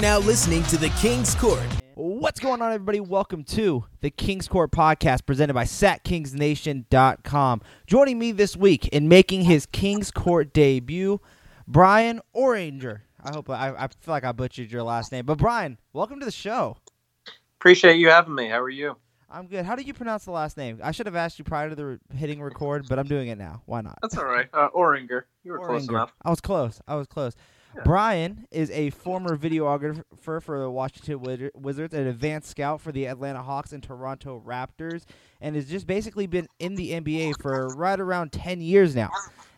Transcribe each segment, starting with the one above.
now listening to the King's Court. What's going on, everybody? Welcome to the King's Court podcast presented by SacKingsNation.com. Joining me this week in making his King's Court debut, Bryan Oranger. I hope I, I feel like I butchered your last name, but Bryan, welcome to the show. Appreciate you having me. How are you? I'm good. How do you pronounce the last name? I should have asked you prior to the re- hitting record, but I'm doing it now. Why not? That's all right. Uh, Oringher. You were close enough. I was close. I was close. Bryan is a former videographer for the Washington Wizards, an advanced scout for the Atlanta Hawks and Toronto Raptors, and has just basically been in the NBA for right around 10 years now.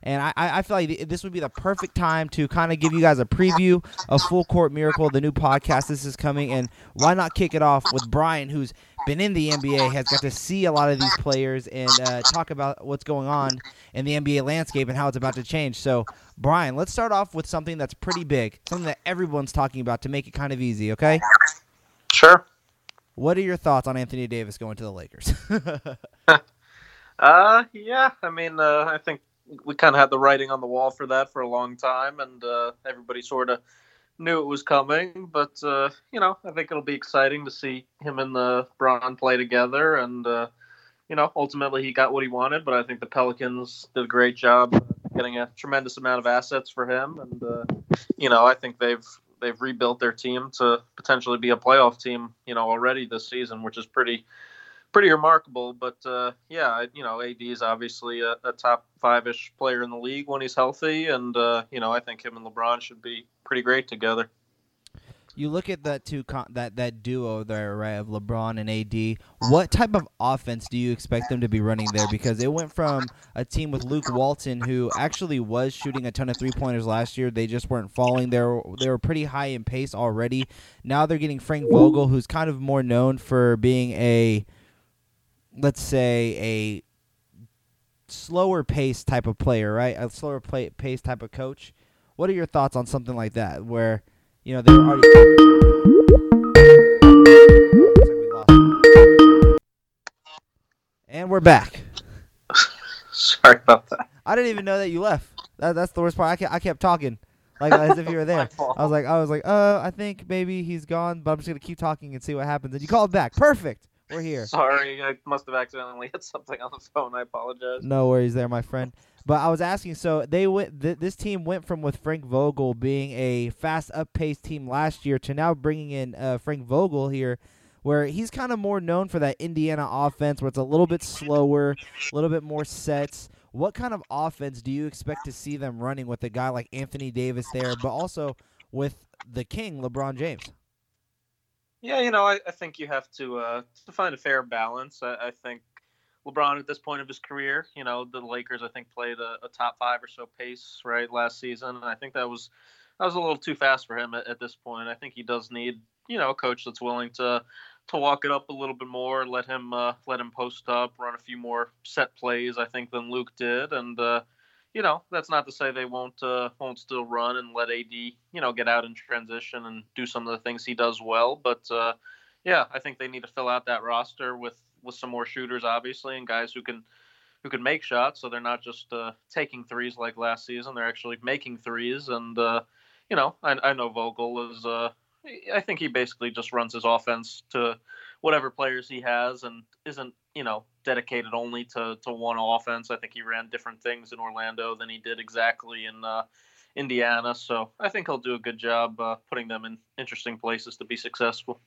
And I, I I feel like this would be the perfect time to kind of give you guys a preview of Full Court Miracle, the new podcast. This is coming, and why not kick it off with Bryan, who's been in the NBA, has got to see a lot of these players, and uh, talk about what's going on in the NBA landscape and how it's about to change. So, Bryan, let's start off with something that's pretty big, something that everyone's talking about to make it kind of easy, okay? Sure. What are your thoughts on Anthony Davis going to the Lakers? Uh, yeah. I mean, uh, I think we kind of had the writing on the wall for that for a long time, and uh, everybody sort of knew it was coming. But uh, you know, I think it'll be exciting to see him and the Braun play together, and uh, you know, ultimately he got what he wanted. But I think the Pelicans did a great job getting a tremendous amount of assets for him, and uh, you know, I think they've they've rebuilt their team to potentially be a playoff team, you know, already this season, which is pretty pretty remarkable. But uh, yeah, you know, AD is obviously a, a top five ish player in the league when he's healthy, and uh, you know, I think him and LeBron should be pretty great together. You look at that two con- that that duo there, right, of LeBron and AD. What type of offense do you expect them to be running there? Because it went from a team with Luke Walton, who actually was shooting a ton of three pointers last year. They just weren't falling. They were they were pretty high in pace already. Now they're getting Frank Vogel, who's kind of more known for being a, let's say a slower pace type of player, right? A slower play, pace type of coach. What are your thoughts on something like that, where you know they're already? Oh, like we. And we're back. Sorry about that. I didn't even know that you left. That, that's the worst part. I kept, I kept talking, like as if you were there. I was like, I was like, uh, I think maybe he's gone, but I'm just gonna keep talking and see what happens. And you called back. Perfect. We're here. Sorry, I must have accidentally hit something on the phone. I apologize. No worries there, my friend. But I was asking, so they went. Th- this team went from with Frank Vogel being a fast, up-paced team last year to now bringing in uh, Frank Vogel here, where he's kind of more known for that Indiana offense, where it's a little bit slower, a little bit more sets. What kind of offense do you expect to see them running with a guy like Anthony Davis there, but also with the King, LeBron James? Yeah, you know, I, I think you have to uh, to find a fair balance. I, I think LeBron at this point of his career, you know, the Lakers I think played a, a top five or so pace right last season, and I think that was that was a little too fast for him at, at this point. I think he does need you know a coach that's willing to to walk it up a little bit more, let him uh, let him post up, run a few more set plays. I think than Luke did, and uh, you know that's not to say they won't uh, won't still run and let AD you know get out in transition and do some of the things he does well. But uh, yeah, I think they need to fill out that roster with with some more shooters, obviously, and guys who can who can make shots. So they're not just uh, taking threes like last season; they're actually making threes. And uh, you know, I, I know Vogel is. Uh, I think he basically just runs his offense to whatever players he has, and isn't you know dedicated only to to one offense. I think he ran different things in Orlando than he did exactly in uh, Indiana. So I think he'll do a good job uh, putting them in interesting places to be successful.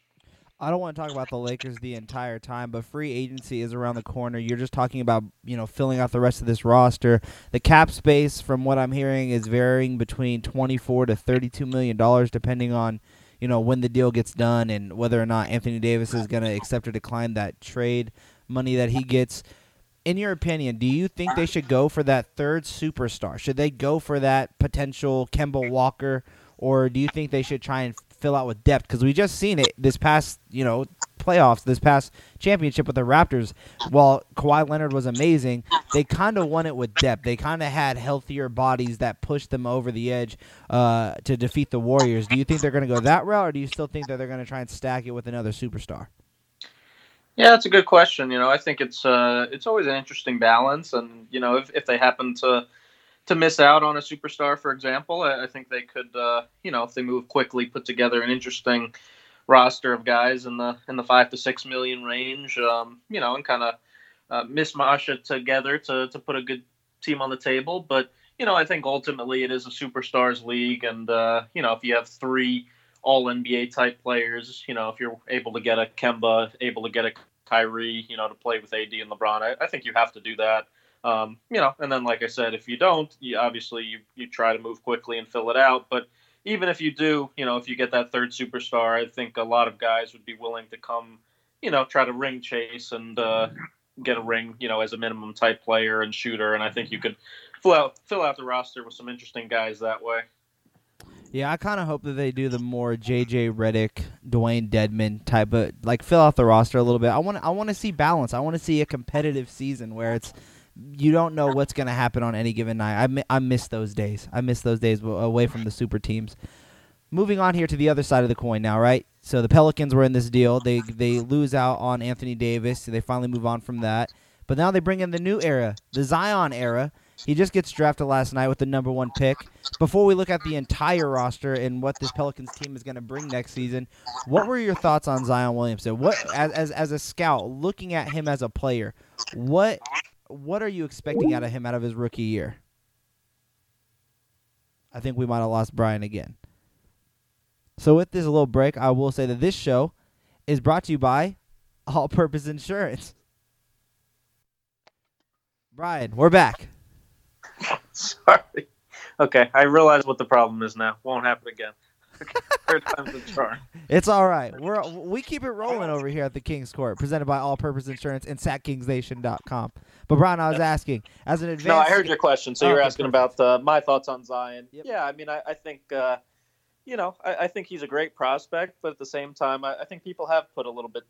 I don't want to talk about the Lakers the entire time, but free agency is around the corner. You're just talking about, you know, filling out the rest of this roster. The cap space, from what I'm hearing, is varying between 24 to 32 million dollars, depending on, you know, when the deal gets done and whether or not Anthony Davis is going to accept or decline that trade money that he gets. In your opinion, do you think they should go for that third superstar? Should they go for that potential Kemba Walker, or do you think they should try and fill out with depth? Because we just seen it this past, you know, playoffs, this past championship with the Raptors. While Kawhi Leonard was amazing, they kind of won it with depth. They kind of had healthier bodies that pushed them over the edge uh, to defeat the Warriors. Do you think they're going to go that route, or do you still think that they're going to try and stack it with another superstar? Yeah, that's a good question. You know, I think it's uh, it's always an interesting balance, and you know, if, if they happen to to miss out on a superstar, for example. I, I think they could, uh, you know, if they move quickly, put together an interesting roster of guys in the in the five to six million range. Um, you know, and kind of uh, it together to to put a good team on the table. But you know, I think ultimately it is a superstars league, and uh, you know, if you have three all NBA type players, you know, if you're able to get a Kemba, able to get a Kyrie, you know, to play with AD and LeBron, I, I think you have to do that. Um, you know, and then like I said, if you don't, you obviously you you try to move quickly and fill it out. But even if you do, you know, if you get that third superstar, I think a lot of guys would be willing to come, you know, try to ring chase and uh, get a ring, you know, as a minimum type player and shooter. And I think you could fill out fill out the roster with some interesting guys that way. Yeah, I kind of hope that they do the more JJ Redick, Dwayne Dedmon type of like fill out the roster a little bit. I want I want to see balance. I want to see a competitive season where it's you don't know what's going to happen on any given night. I, mi- I miss those days. I miss those days away from the super teams. Moving on here to the other side of the coin now, right? So the Pelicans were in this deal. They they lose out on Anthony Davis. So they finally move on from that. But now they bring in the new era, the Zion era. He just gets drafted last night with the number one pick. Before we look at the entire roster and what this Pelicans team is going to bring next season, what were your thoughts on Zion Williamson? What as, as as a scout, looking at him as a player, what what are you expecting out of him out of his rookie year? I think we might have lost Bryan again. So with this little break, I will say that this show is brought to you by All Purpose Insurance. Bryan, we're back. Sorry. Okay, I realize what the problem is now. Won't happen again. Third time's charm. It's all right. We're we keep it rolling over here at the King's Court, presented by All Purpose Insurance and SacKingsNation.com. But Bryan, I was asking as an advanced. No, I heard your question. So Okay, you're asking perfect. about uh, my thoughts on Zion. Yep. Yeah, I mean, I, I think, uh, you know, I, I think he's a great prospect, but at the same time, I, I think people have put a little bit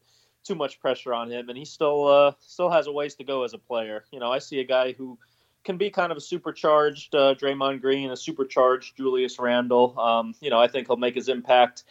too much pressure on him, and he still uh, still has a ways to go as a player. You know, I see a guy who can be kind of a supercharged uh, Draymond Green, a supercharged Julius Randle. Um, you know, I think he'll make his impact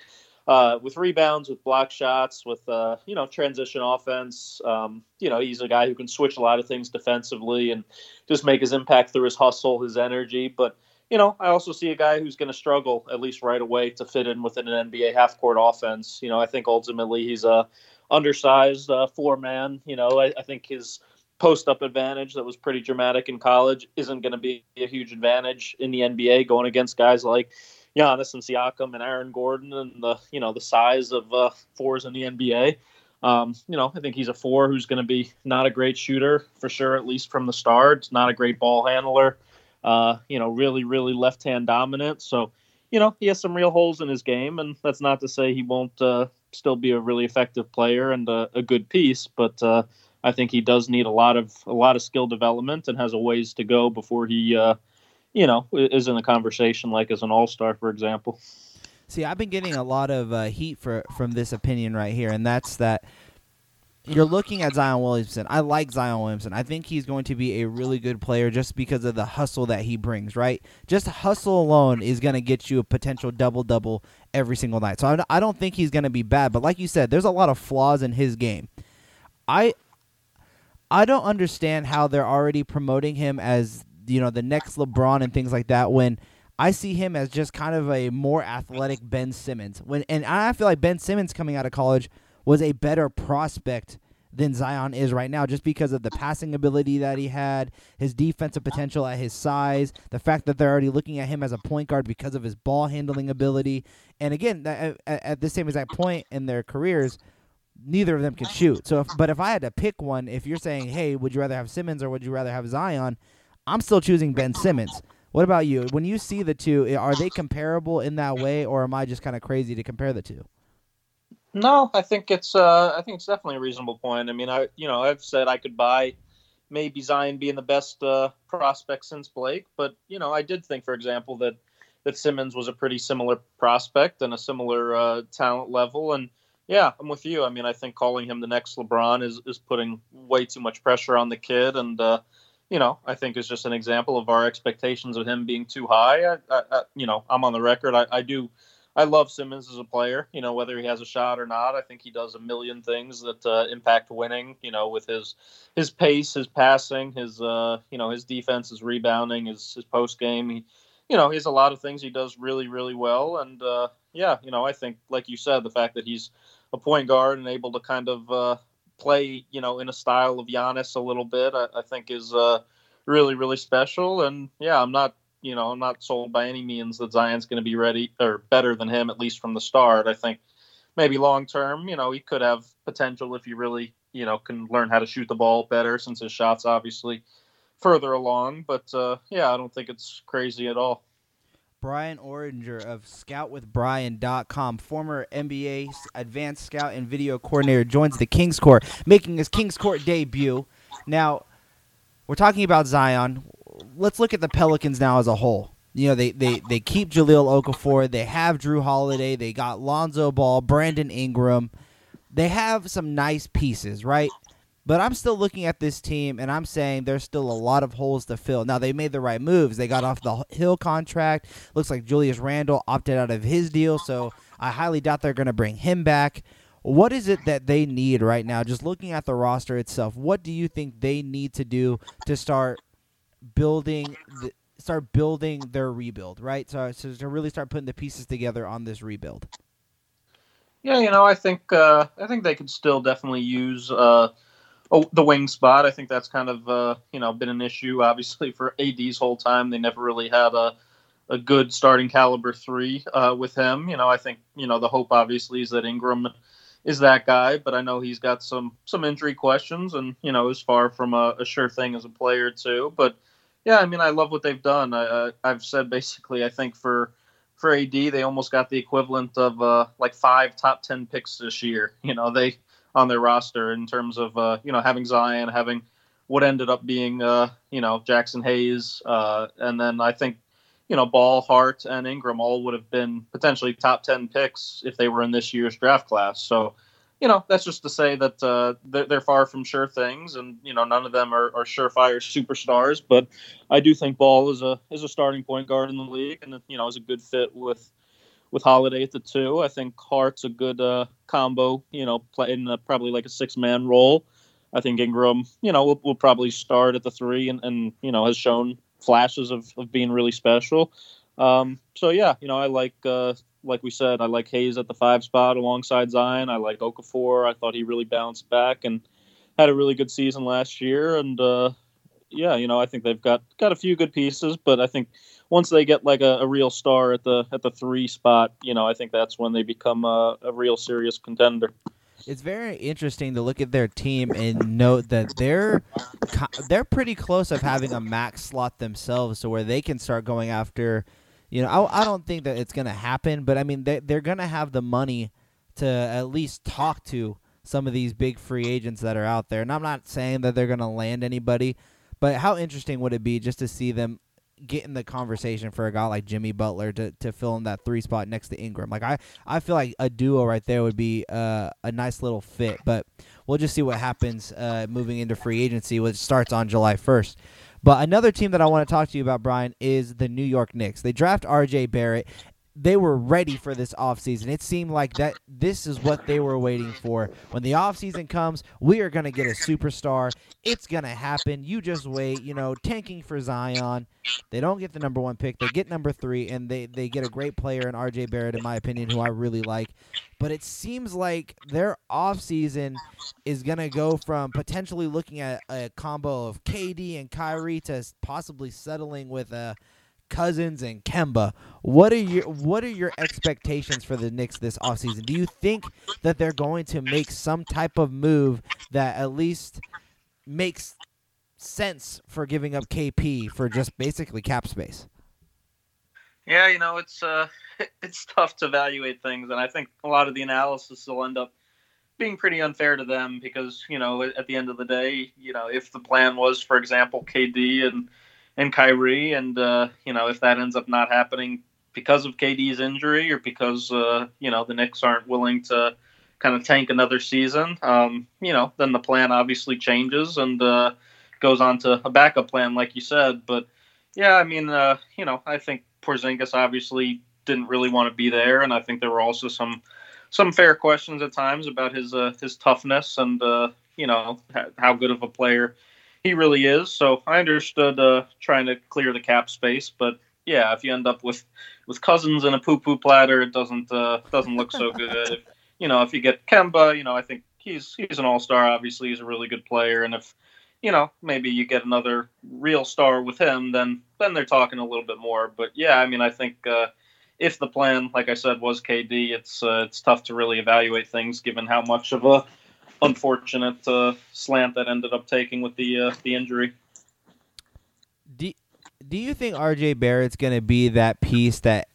uh, with rebounds, with block shots, with uh, you know transition offense. Um, you know, he's a guy who can switch a lot of things defensively and just make his impact through his hustle, his energy. But you know, I also see a guy who's going to struggle at least right away to fit in within an NBA half court offense. You know, I think ultimately he's a undersized uh, four man. You know, I, I think his post up advantage that was pretty dramatic in college isn't going to be a huge advantage in the NBA going against guys like Giannis and Siakam and Aaron Gordon and the you know the size of uh, fours in the NBA. Um, you know, I think he's a four who's going to be not a great shooter for sure, at least from the start. Not a great ball handler. Uh, you know, really, really left hand dominant. So, you know, he has some real holes in his game, and that's not to say he won't uh, still be a really effective player and a, a good piece. But uh, I think he does need a lot of a lot of skill development and has a ways to go before he, uh, you know, is in the conversation like as an all star, for example. See, I've been getting a lot of uh, heat for from this opinion right here, and that's that you're looking at Zion Williamson. I like Zion Williamson. I think he's going to be a really good player just because of the hustle that he brings, right? Just hustle alone is going to get you a potential double double every single night. So I, I don't think he's going to be bad, but like you said, there's a lot of flaws in his game. I I don't understand how they're already promoting him as, you know, the next LeBron and things like that when I see him as just kind of a more athletic Ben Simmons. When and I feel like Ben Simmons coming out of college was a better prospect than Zion is right now, just because of the passing ability that he had, his defensive potential at his size, the fact that they're already looking at him as a point guard because of his ball handling ability. And again, at, the same exact point in their careers, neither of them can shoot. So, if, but if I had to pick one, if you're saying, hey, would you rather have Simmons or would you rather have Zion? I'm still choosing Ben Simmons. What about you? When you see the two, are they comparable in that way, or am I just kind of crazy to compare the two? No, I think it's uh, I think it's definitely a reasonable point. I mean, I you know I've said I could buy maybe Zion being the best uh, prospect since Blake, but you know I did think, for example, that that Simmons was a pretty similar prospect and a similar uh, talent level. And yeah, I'm with you. I mean, I think calling him the next LeBron is is putting way too much pressure on the kid, and uh, you know I think is just an example of our expectations of him being too high. I, I, I, you know, I'm on the record. I, I do I love Simmons as a player. You know, whether he has a shot or not, I think he does a million things that uh, impact winning. You know, with his his pace, his passing, his uh, you know his defense, his rebounding, his his post game. You know, he has a lot of things he does really really well. And uh, yeah, you know, I think like you said, the fact that he's a point guard and able to kind of uh, play, you know, in a style of Giannis a little bit, I, I think is uh, really really special. And yeah, I'm not you know, I'm not sold by any means that Zion's going to be ready or better than him, at least from the start. I think maybe long term, you know, he could have potential if he really, you know, can learn how to shoot the ball better since his shot's obviously further along. But uh, yeah, I don't think it's crazy at all. Bryan Oringher of ScoutWithBrian.com, former NBA advanced scout and video coordinator, joins the Kings Court, making his Kings Court debut. Now, we're talking about Zion let's look at the Pelicans now as a whole. You know, they, they, they keep Jahlil Okafor. They have Jrue Holiday. They got Lonzo Ball, Brandon Ingram. They have some nice pieces, right? But I'm still looking at this team and I'm saying there's still a lot of holes to fill. Now, they made the right moves. They got off the Hill contract. Looks like Julius Randle opted out of his deal, so I highly doubt they're going to bring him back. What is it that they need right now? Just looking at the roster itself, what do you think they need to do to start building the, start building their rebuild, right? So, so to really start putting the pieces together on this rebuild. Yeah, you know, I think uh, I think they could still definitely use uh, oh, the wing spot. I think that's kind of uh, you know been an issue, obviously, for AD's whole time. They never really had a a good starting caliber three uh, with him. You know, I think you know the hope obviously is that Ingram is that guy, but I know he's got some some injury questions, and you know is far from a, a sure thing as a player too. But yeah, I mean, I love what they've done. I, uh, I've said basically, I think for for AD, they almost got the equivalent of uh, like five top ten picks this year. You know, they on their roster in terms of uh, you know having Zion, having what ended up being uh, you know Jaxson Hayes, uh, and then I think you know Ball, Hart, and Ingram all would have been potentially top ten picks if they were in this year's draft class. So you know, that's just to say that uh, they're, they're, far from sure things, and you know, none of them are, are surefire superstars. But I do think Ball is a is a starting point guard in the league, and you know, is a good fit with with Holiday at the two. I think Hart's a good uh, combo. You know, playing probably like a six man role. I think Ingram, you know, will, will probably start at the three, and, and you know, has shown flashes of, of being really special. Um, so yeah, you know, I like uh, like we said, I like Hayes at the five spot alongside Zion. I like Okafor. I thought he really bounced back and had a really good season last year. And uh, yeah, you know, I think they've got got a few good pieces, but I think once they get like a, a real star at the at the three spot, you know, I think that's when they become a, a real serious contender. It's very interesting to look at their team and note that they're they're pretty close of having a max slot themselves, to where they can start going after you know, I, I don't think that it's going to happen, but I mean, they, they're going to have the money to at least talk to some of these big free agents that are out there. And I'm not saying that they're going to land anybody, but how interesting would it be just to see them get in the conversation for a guy like Jimmy Butler to, to fill in that three spot next to Ingram? Like, I, I feel like a duo right there would be uh, a nice little fit, but we'll just see what happens uh, moving into free agency, which starts on July 1st. But another team that I want to talk to you about, Brian, is the New York Knicks. They draft R.J. Barrett. They were ready for this offseason. It seemed like that this is what they were waiting for. When the offseason comes, we are going to get a superstar. It's going to happen. You just wait. You know, tanking for Zion. They don't get the number one pick. They get number three, and they, they get a great player in R.J. Barrett, in my opinion, who I really like. But it seems like their offseason is going to go from potentially looking at a combo of KD and Kyrie to possibly settling with a – Cousins and Kemba. What are your what are your expectations for the Knicks this offseason? Do you think that they're going to make some type of move that at least makes sense for giving up KP for just basically cap space? Yeah, you know, it's uh it's tough to evaluate things and I think a lot of the analysis will end up being pretty unfair to them because, you know, at the end of the day, you know, if the plan was for example KD and and Kyrie, and uh, you know if that ends up not happening because of KD's injury or because uh, you know the Knicks aren't willing to kind of tank another season, um, you know then the plan obviously changes and uh, goes on to a backup plan, like you said. But yeah, I mean, uh, you know, I think Porzingis obviously didn't really want to be there, and I think there were also some some fair questions at times about his uh, his toughness and uh, you know how good of a player he really is. So I understood uh, trying to clear the cap space, but yeah, if you end up with with Cousins and a poo poo platter, it doesn't uh, doesn't look so good. if, you know, if you get Kemba, you know, I think he's he's an all star. Obviously, he's a really good player, and if you know maybe you get another real star with him, then then they're talking a little bit more. But yeah, I mean, I think. Uh, if the plan, like I said, was KD, it's uh, it's tough to really evaluate things given how much of a unfortunate uh, slant that ended up taking with the uh, the injury. Do Do you think RJ Barrett's going to be that piece that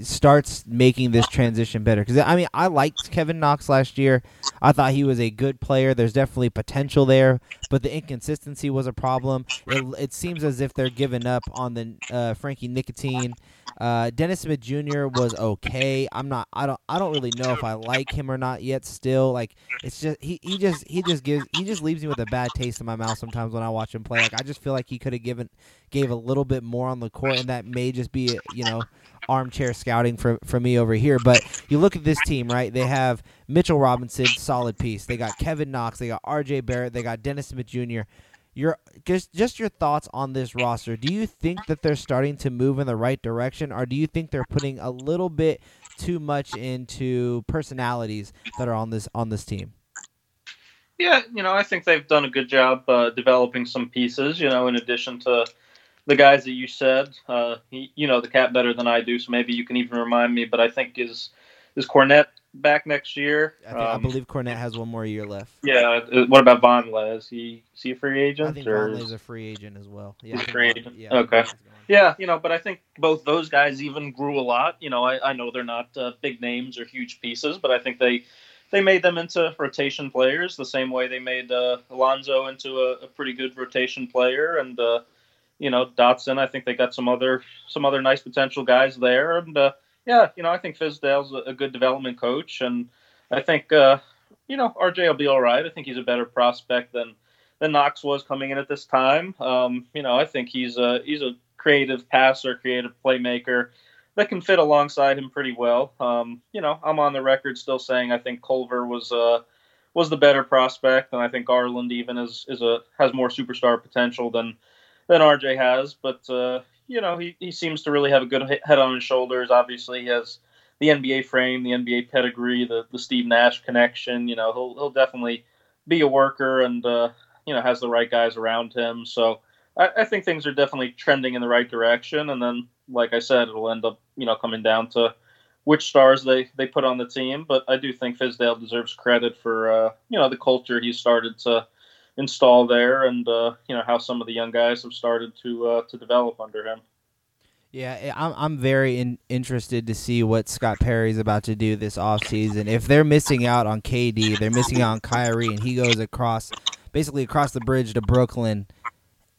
starts making this transition better? Because I mean, I liked Kevin Knox last year. I thought he was a good player. There's definitely potential there, but the inconsistency was a problem. It, it seems as if they're giving up on the uh, Frankie Ntilikina uh, Dennis Smith Jr. was okay. I'm not. I don't. I don't really know if I like him or not yet. Still, like it's just he, he just he just gives he just leaves me with a bad taste in my mouth sometimes when I watch him play. Like I just feel like he could have given gave a little bit more on the court, and that may just be you know armchair scouting for for me over here. But you look at this team, right? They have Mitchell Robinson, solid piece. They got Kevin Knox. They got R.J. Barrett. They got Dennis Smith Jr your just just your thoughts on this roster. Do you think that they're starting to move in the right direction, or do you think they're putting a little bit too much into personalities that are on this on this team? Yeah, you know, I think they've done a good job uh, developing some pieces. You know, in addition to the guys that you said, uh, he, you know the cap better than I do, so maybe you can even remind me. But I think is is Kornet back next year. I, think, um, I believe Kornet has one more year left. Yeah. Uh, what about? Is he is he a free agent? I think Vonleh is a free agent as well. Yeah, free agent. Yeah. Okay. Yeah, you know, but I think both those guys even grew a lot. You know, I, I know they're not uh, big names or huge pieces, but I think they they made them into rotation players the same way they made uh, Allonzo into a, a, pretty good rotation player, and uh, you know Dotson. I think they got some other some other nice potential guys there, and uh, yeah, you know, I think Fizdale's a, good development coach, and I think uh, you know RJ will be all right. I think he's a better prospect than than Knox was coming in at this time. Um, you know, I think he's a he's a creative passer, creative playmaker that can fit alongside him pretty well. Um, you know, I'm on the record still saying I think Culver was uh, was the better prospect, and I think Garland even is is a has more superstar potential than than RJ has. But uh, you know, he, he seems to really have a good head on his shoulders. Obviously, he has the NBA frame, the NBA pedigree, the, the Steve Nash connection. You know, he'll, he'll definitely be a worker and, uh, you know, has the right guys around him. So I, I think things are definitely trending in the right direction. And then, like I said, it'll end up, you know, coming down to which stars they, they put on the team. But I do think Fizdale deserves credit for, uh, you know, the culture he started to install there, and uh, you know how some of the young guys have started to uh, to develop under him. Yeah, I'm I'm very in, interested to see what Scott Perry's about to do this offseason. If they're missing out on KD, they're missing out on Kyrie, and he goes across, basically across the bridge to Brooklyn,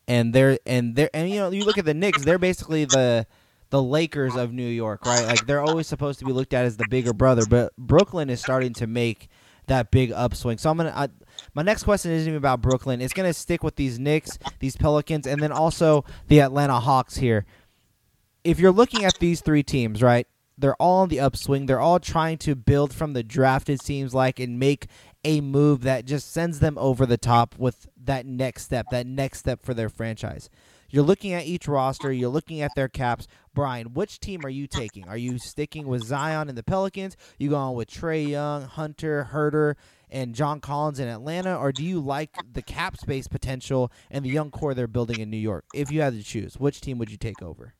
and they're and they're and you know you look at the Knicks, they're basically the the Lakers of New York, right? Like they're always supposed to be looked at as the bigger brother, but Brooklyn is starting to make that big upswing. So I'm gonna. I, my next question isn't even about Brooklyn. It's gonna stick with these Knicks, these Pelicans, and then also the Atlanta Hawks here. If you're looking at these three teams, right? They're all on the upswing. They're all trying to build from the draft. It seems like and make a move that just sends them over the top with that next step, that next step for their franchise. You're looking at each roster, you're looking at their caps. Bryan, which team are you taking? Are you sticking with Zion and the Pelicans? You going with Trae Young, Hunter, Huerter, and John Collins in Atlanta, or do you like the cap space potential and the young core they're building in New York? If you had to choose, which team would you take over?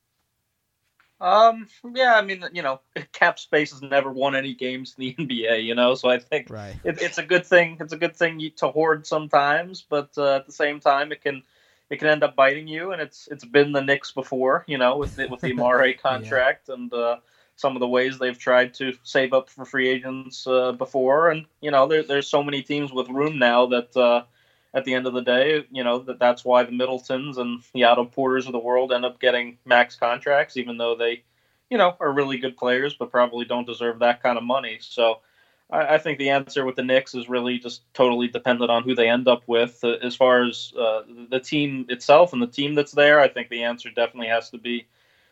Um, yeah, I mean, you know, cap space has never won any games in the NBA, you know, so I think right. it, it's a good thing. It's a good thing to hoard sometimes, but uh, at the same time, it can it can end up biting you. And it's it's been the Knicks before, you know, with the, with the Amar'e contract yeah. and uh, some of the ways they've tried to save up for free agents uh, before. And you know, there, there's so many teams with room now that uh, at the end of the day, you know, that that's why the Middletons and the Otto Porters of the world end up getting max contracts, even though they, you know, are really good players, but probably don't deserve that kind of money. So I, I, think the answer with the Knicks is really just totally dependent on who they end up with. Uh, as far as uh, the team itself and the team that's there, I think the answer definitely has to be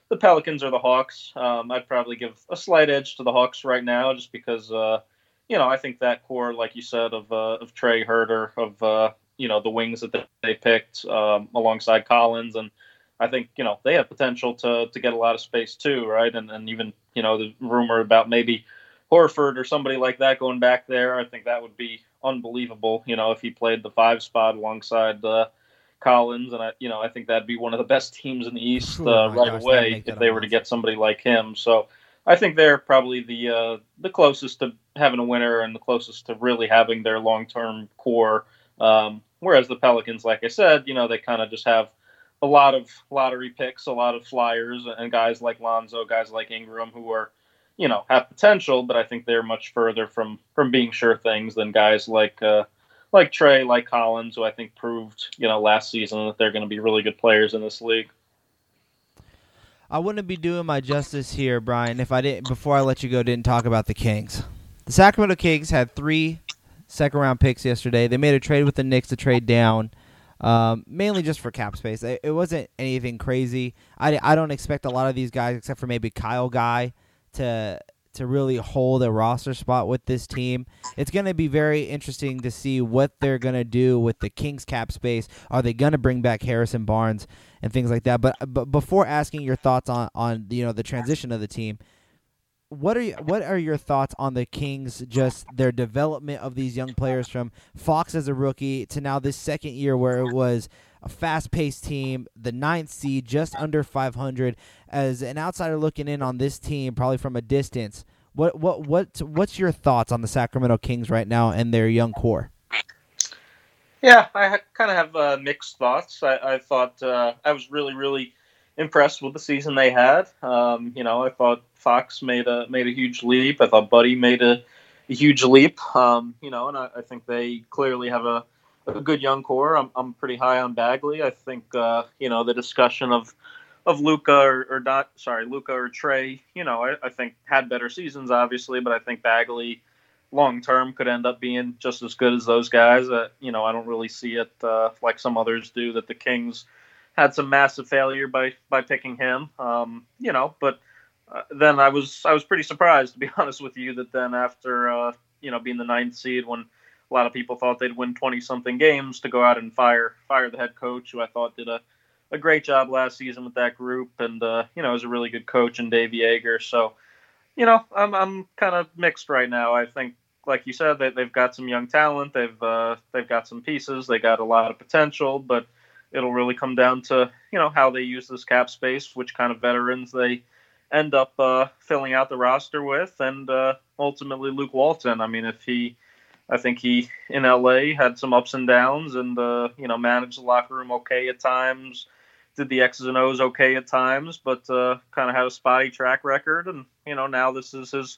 the Pelicans or the Hawks. Um, I'd probably give a slight edge to the Hawks right now, just because uh, you know I think that core, like you said, of uh, of Trae Huerter, of uh, you know the wings that they picked um, alongside Collins, and I think you know they have potential to to get a lot of space too, right? And and even you know the rumor about maybe Horford or somebody like that going back there, I think that would be unbelievable. You know if he played the five spot alongside. Uh, Collins, and I, you know, I think that'd be one of the best teams in the East uh, oh right gosh, away if they were to get somebody like him. So I think they're probably the uh, the closest to having a winner and the closest to really having their long term core. Um, whereas the Pelicans, like I said, you know, they kind of just have a lot of lottery picks, a lot of flyers, and guys like Lonzo, guys like Ingram, who are, you know, have potential, but I think they're much further from from being sure things than guys like uh, like Trae, like Collins, who I think proved, you know, last season that they're going to be really good players in this league. I wouldn't be doing my justice here, Bryan, if I didn't before I let you go didn't talk about the Kings. The Sacramento Kings had three second round picks yesterday. They made a trade with the Knicks to trade down, um, mainly just for cap space. It, it, wasn't anything crazy. I, I don't expect a lot of these guys, except for maybe Kyle Guy, to to really hold a roster spot with this team. It's going to be very interesting to see what they're going to do with the Kings cap space. Are they going to bring back Harrison Barnes and things like that? But but before asking your thoughts on on you know the transition of the team, what are you, what are your thoughts on the Kings just their development of these young players from Fox as a rookie to now this second year where it was a fast-paced team, the ninth seed, just under 500. As an outsider looking in on this team, probably from a distance, what what what what's your thoughts on the Sacramento Kings right now and their young core? Yeah, I ha- kind of have uh, mixed thoughts. I, I thought uh, I was really really impressed with the season they had. Um, you know, I thought Fox made a made a huge leap. I thought Buddy made a, a huge leap. Um, you know, and I, I, think they clearly have a a good young core. I'm, I'm pretty high on Bagley. I think uh, you know the discussion of of Luka or, or not sorry Luka or Trae. You know I, I think had better seasons obviously, but I think Bagley long term could end up being just as good as those guys. Uh, you know I don't really see it uh, like some others do that the Kings had some massive failure by by picking him. Um, you know, but uh, then I was I was pretty surprised to be honest with you that then after uh, you know being the ninth seed when a lot of people thought they'd win 20 something games to go out and fire fire the head coach, who I thought did a, a great job last season with that group, and uh, you know is a really good coach and Dave Joerger. So, you know, I'm I'm kind of mixed right now. I think, like you said, they, they've got some young talent. They've uh, they've got some pieces. They got a lot of potential, but it'll really come down to you know how they use this cap space, which kind of veterans they end up uh, filling out the roster with, and uh, ultimately Luke Walton. I mean, if he I think he in LA had some ups and downs, and uh, you know managed the locker room okay at times, did the X's and O's okay at times, but uh, kind of had a spotty track record. And you know now this is his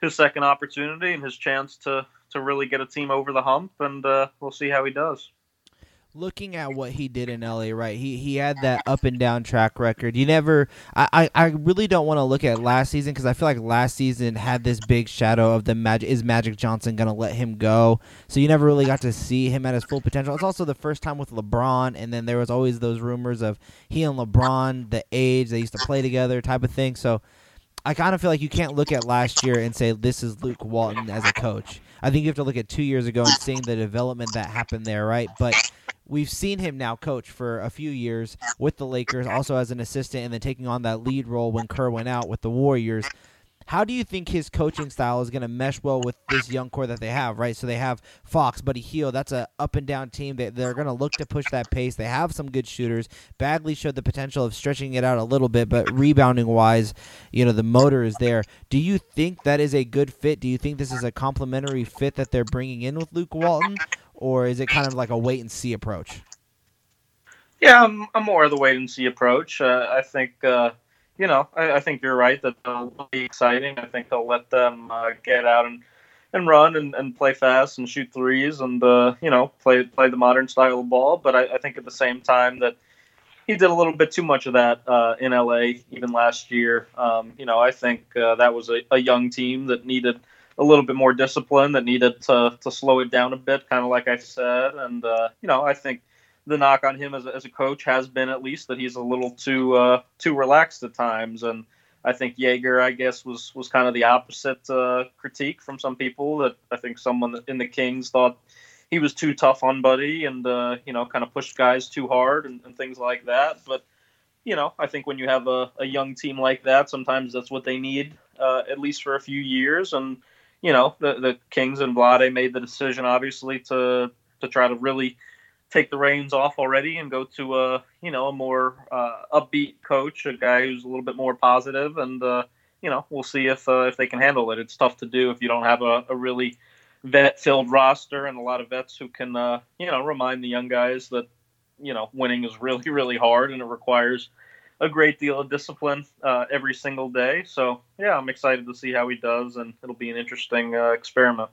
his second opportunity and his chance to to really get a team over the hump, and uh, we'll see how he does looking at what he did in LA, right? He he had that up and down track record. You never, I I, I really don't want to look at last season because I feel like last season had this big shadow of the magic. Is Magic Johnson gonna let him go? So you never really got to see him at his full potential. It's also the first time with LeBron, and then there was always those rumors of he and LeBron, the age they used to play together, type of thing. So. I kind of feel like you can't look at last year and say this is Luke Walton as a coach. I think you have to look at two years ago and seeing the development that happened there, right? But we've seen him now coach for a few years with the Lakers, also as an assistant, and then taking on that lead role when Kerr went out with the Warriors. How do you think his coaching style is going to mesh well with this young core that they have, right? So they have Fox, Buddy Hield. That's a up and down team. They, they're going to look to push that pace. They have some good shooters. Bagley showed the potential of stretching it out a little bit, but rebounding wise, you know, the motor is there. Do you think that is a good fit? Do you think this is a complementary fit that they're bringing in with Luke Walton? or is it kind of like a wait and see approach? Yeah, I'm, I'm more of the wait and see approach. Uh, I think, uh, you know, I, I, think you're right that they'll be exciting. I think they'll let them uh, get out and, and run and, and play fast and shoot threes and, uh, you know, play play the modern style of ball. But I, I, think at the same time that he did a little bit too much of that uh, in LA even last year. Um, you know, I think uh, that was a, a young team that needed – a little bit more discipline that needed to, to slow it down a bit, kind of like I said. And, uh, you know, I think the knock on him as a, as a coach has been at least that he's a little too uh, too relaxed at times, and I think Joerger, I guess, was was kind of the opposite uh, critique from some people. That I think someone in the Kings thought he was too tough on Buddy and uh, you know kind of pushed guys too hard and, and, things like that. But you know, I think when you have a, a young team like that, sometimes that's what they need uh, at least for a few years. And you know, the the Kings and Vlade made the decision obviously to to try to really take the reins off already and go to a you know a more uh, upbeat coach, a guy who's a little bit more positive, and uh, you know we'll see if uh, if they can handle it. It's tough to do if you don't have a, a really vet filled roster and a lot of vets who can uh, you know remind the young guys that you know winning is really really hard and it requires a great deal of discipline uh, every single day. So yeah, I'm excited to see how he does, and it'll be an interesting uh, experiment.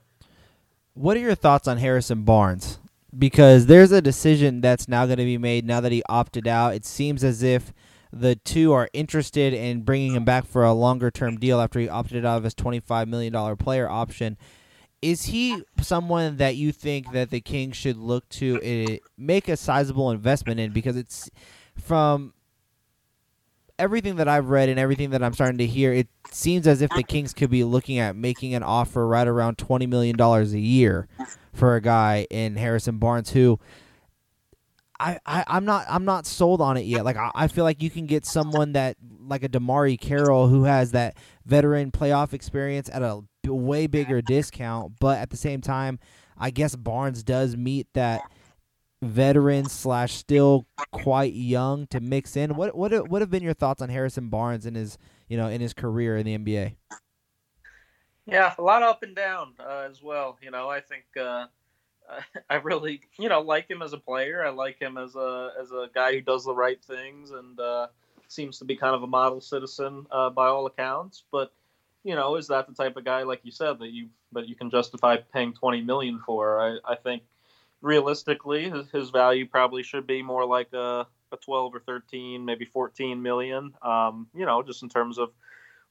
What are your thoughts on Harrison Barnes? Because there's a decision that's now going to be made now that he opted out. It seems as if the two are interested in bringing him back for a longer term deal after he opted out of his $25 million player option. Is he someone that you think that the Kings should look to uh, make a sizable investment in? Because it's from everything that I've read and everything that I'm starting to hear, it seems as if the Kings could be looking at making an offer right around $20 million a year for a guy in Harrison Barnes who I, I I'm not I'm not sold on it yet. Like I, I feel like you can get someone that like a DeMarre Carroll who has that veteran playoff experience at a way bigger discount, but at the same time, I guess Barnes does meet that veteran slash still quite young to mix in. What what what have been your thoughts on Harrison Barnes in his you know in his career in the NBA? Yeah, a lot up and down uh, as well. You know, I think uh, I really, you know, like him as a player. I like him as a as a guy who does the right things and uh, seems to be kind of a model citizen uh, by all accounts. But you know, is that the type of guy, like you said, that you that you can justify paying twenty million for? I, I think realistically, his, his value probably should be more like a, a twelve or thirteen, maybe fourteen million. Um, you know, just in terms of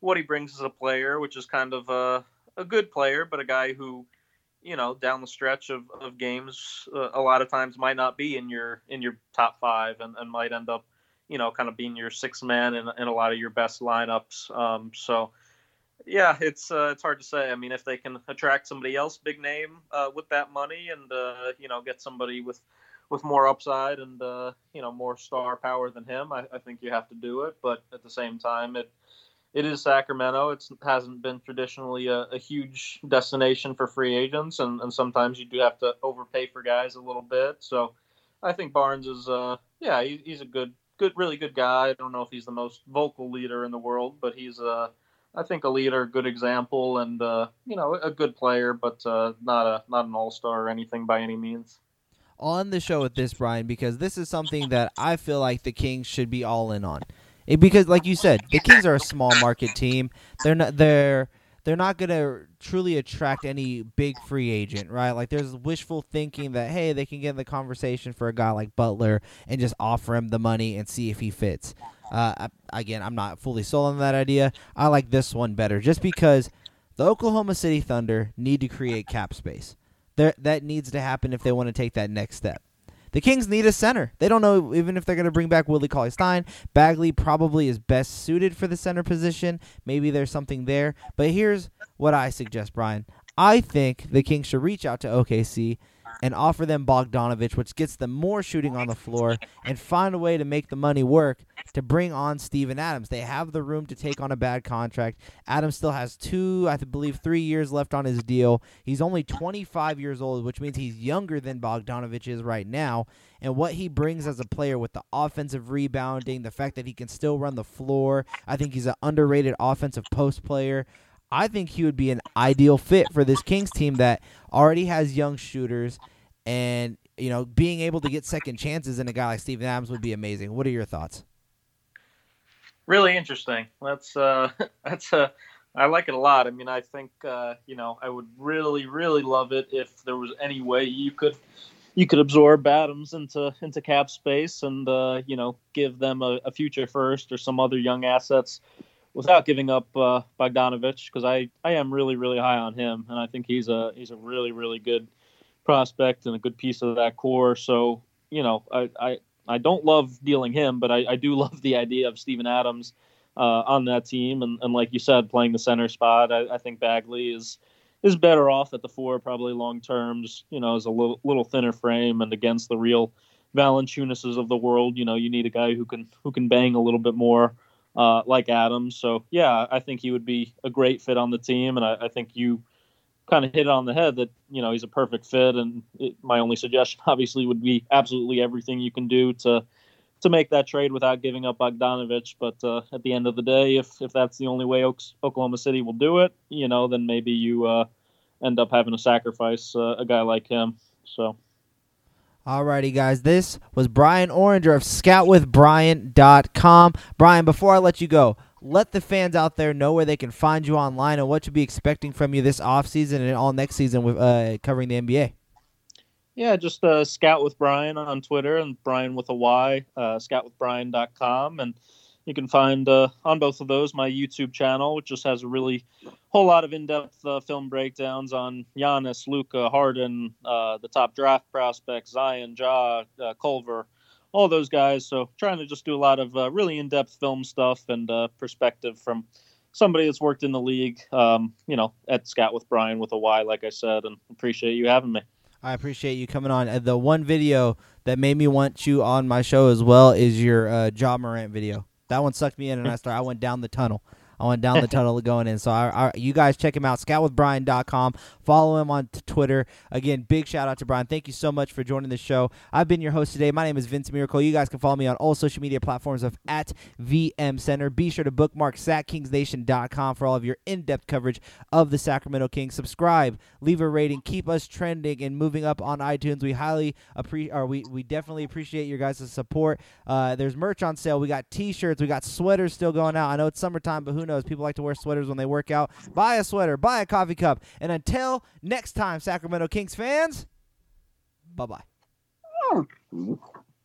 what he brings as a player, which is kind of a, a good player, but a guy who, you know, down the stretch of, of games, uh, a lot of times might not be in your in your top five and, and might end up, you know, kind of being your sixth man in, in a lot of your best lineups. Um, so, yeah, it's uh, it's hard to say. I mean, if they can attract somebody else, big name, uh, with that money, and uh, you know, get somebody with with more upside and uh, you know more star power than him, I, I think you have to do it. But at the same time, it it is Sacramento. It hasn't been traditionally a, a, huge destination for free agents, and, and sometimes you do have to overpay for guys a little bit. So I think Barnes is, uh, yeah, he, he's a good, good, really good guy. I don't know if he's the most vocal leader in the world, but he's, uh, I think, a good example, and uh, you know, a good player, but uh, not a not an all star or anything by any means. On the show with this, Bryan, because this is something that I feel like the Kings should be all in on. It, because, like you said, the Kings are a small market team. They're not. They're they're not going to truly attract any big free agent, right? Like there's wishful thinking that hey, they can get in the conversation for a guy like Butler and just offer him the money and see if he fits. Uh, again, I'm not fully sold on that idea. I like this one better, just because the Oklahoma City Thunder need to create cap space. There, that needs to happen if they want to take that next step. The Kings need a center. They don't know even if they're going to bring back Willie Cauley Stein. Bagley probably is best suited for the center position. Maybe there's something there. But here's what I suggest, Bryan. I think the Kings should reach out to OKC and offer them Bogdanovich, which gets them more shooting on the floor, and find a way to make the money work to bring on Steven Adams. They have the room to take on a bad contract. Adams still has two, I believe, three years left on his deal. He's only 25 years old, which means he's younger than Bogdanovich is right now. And what he brings as a player with the offensive rebounding, the fact that he can still run the floor, I think he's an underrated offensive post player. I think he would be an ideal fit for this Kings team that already has young shooters, and you know, being able to get second chances in a guy like Steven Adams would be amazing. What are your thoughts? Really interesting. That's uh, that's uh, I like it a lot. I mean, I think uh, you know, I would really, really love it if there was any way you could you could absorb Adams into into cap space and uh, you know give them a, a future first or some other young assets without giving up uh, Bogdanovich because I, I am really really high on him and I think he's a he's a really really good prospect and a good piece of that core. So you know, I, I, I don't love dealing him, but I, I do love the idea of Steven Adams uh, on that team. And, and like you said, playing the center spot, I, I think Bagley is is better off at the four, probably long term, just, you know, as a little, little thinner frame and against the real Valanciunases of the world. You know, you need a guy who can who can bang a little bit more. Uh, like Adams, so yeah, I think he would be a great fit on the team, and I, I think you kind of hit it on the head that you know he's a perfect fit. And it, my only suggestion, obviously, would be absolutely everything you can do to to make that trade without giving up Bogdanovich. But uh, at the end of the day, if if that's the only way Oaks, Oklahoma City will do it, you know, then maybe you uh, end up having to sacrifice uh, a guy like him. So. Alrighty, guys. This was Bryan Oringher of ScoutWithBrian.com. Bryan, before I let you go, let the fans out there know where they can find you online and what to be expecting from you this offseason and all next season with uh, covering the NBA. Yeah, just uh, Scout with Bryan on Twitter and Bryan with a Y, uh, scoutwithbrian.com. And you can find uh, on both of those my YouTube channel, which just has a really whole lot of in-depth uh, film breakdowns on Giannis, Luka, Harden, uh, the top draft prospects, Zion, Ja, uh, Culver, all those guys. So trying to just do a lot of uh, really in-depth film stuff and uh, perspective from somebody that's worked in the league. Um, you know, at Scout with Bryan with a Y, like I said, and appreciate you having me. I appreciate you coming on. The one video that made me want you on my show as well is your uh, Ja Morant video. That one sucked me in, and I started. I went down the tunnel. I went down the tunnel going in. So I, I, you guys check him out, scoutwithbrian.com. Follow him on Twitter. Again, big shout out to Bryan. Thank you so much for joining the show. I've been your host today. My name is Vince Miracle. You guys can follow me on all social media platforms of at VM Center. Be sure to bookmark SacKingsNation.com for all of your in-depth coverage of the Sacramento Kings. Subscribe, leave a rating, keep us trending and moving up on iTunes. We highly appreciate, or we, we definitely appreciate your guys' support. Uh, there's merch on sale. We got T-shirts. We got sweaters still going out. I know it's summertime, but who knows? People like to wear sweaters when they work out. Buy a sweater, buy a coffee cup. And until next time, Sacramento Kings fans, bye bye. Hmm.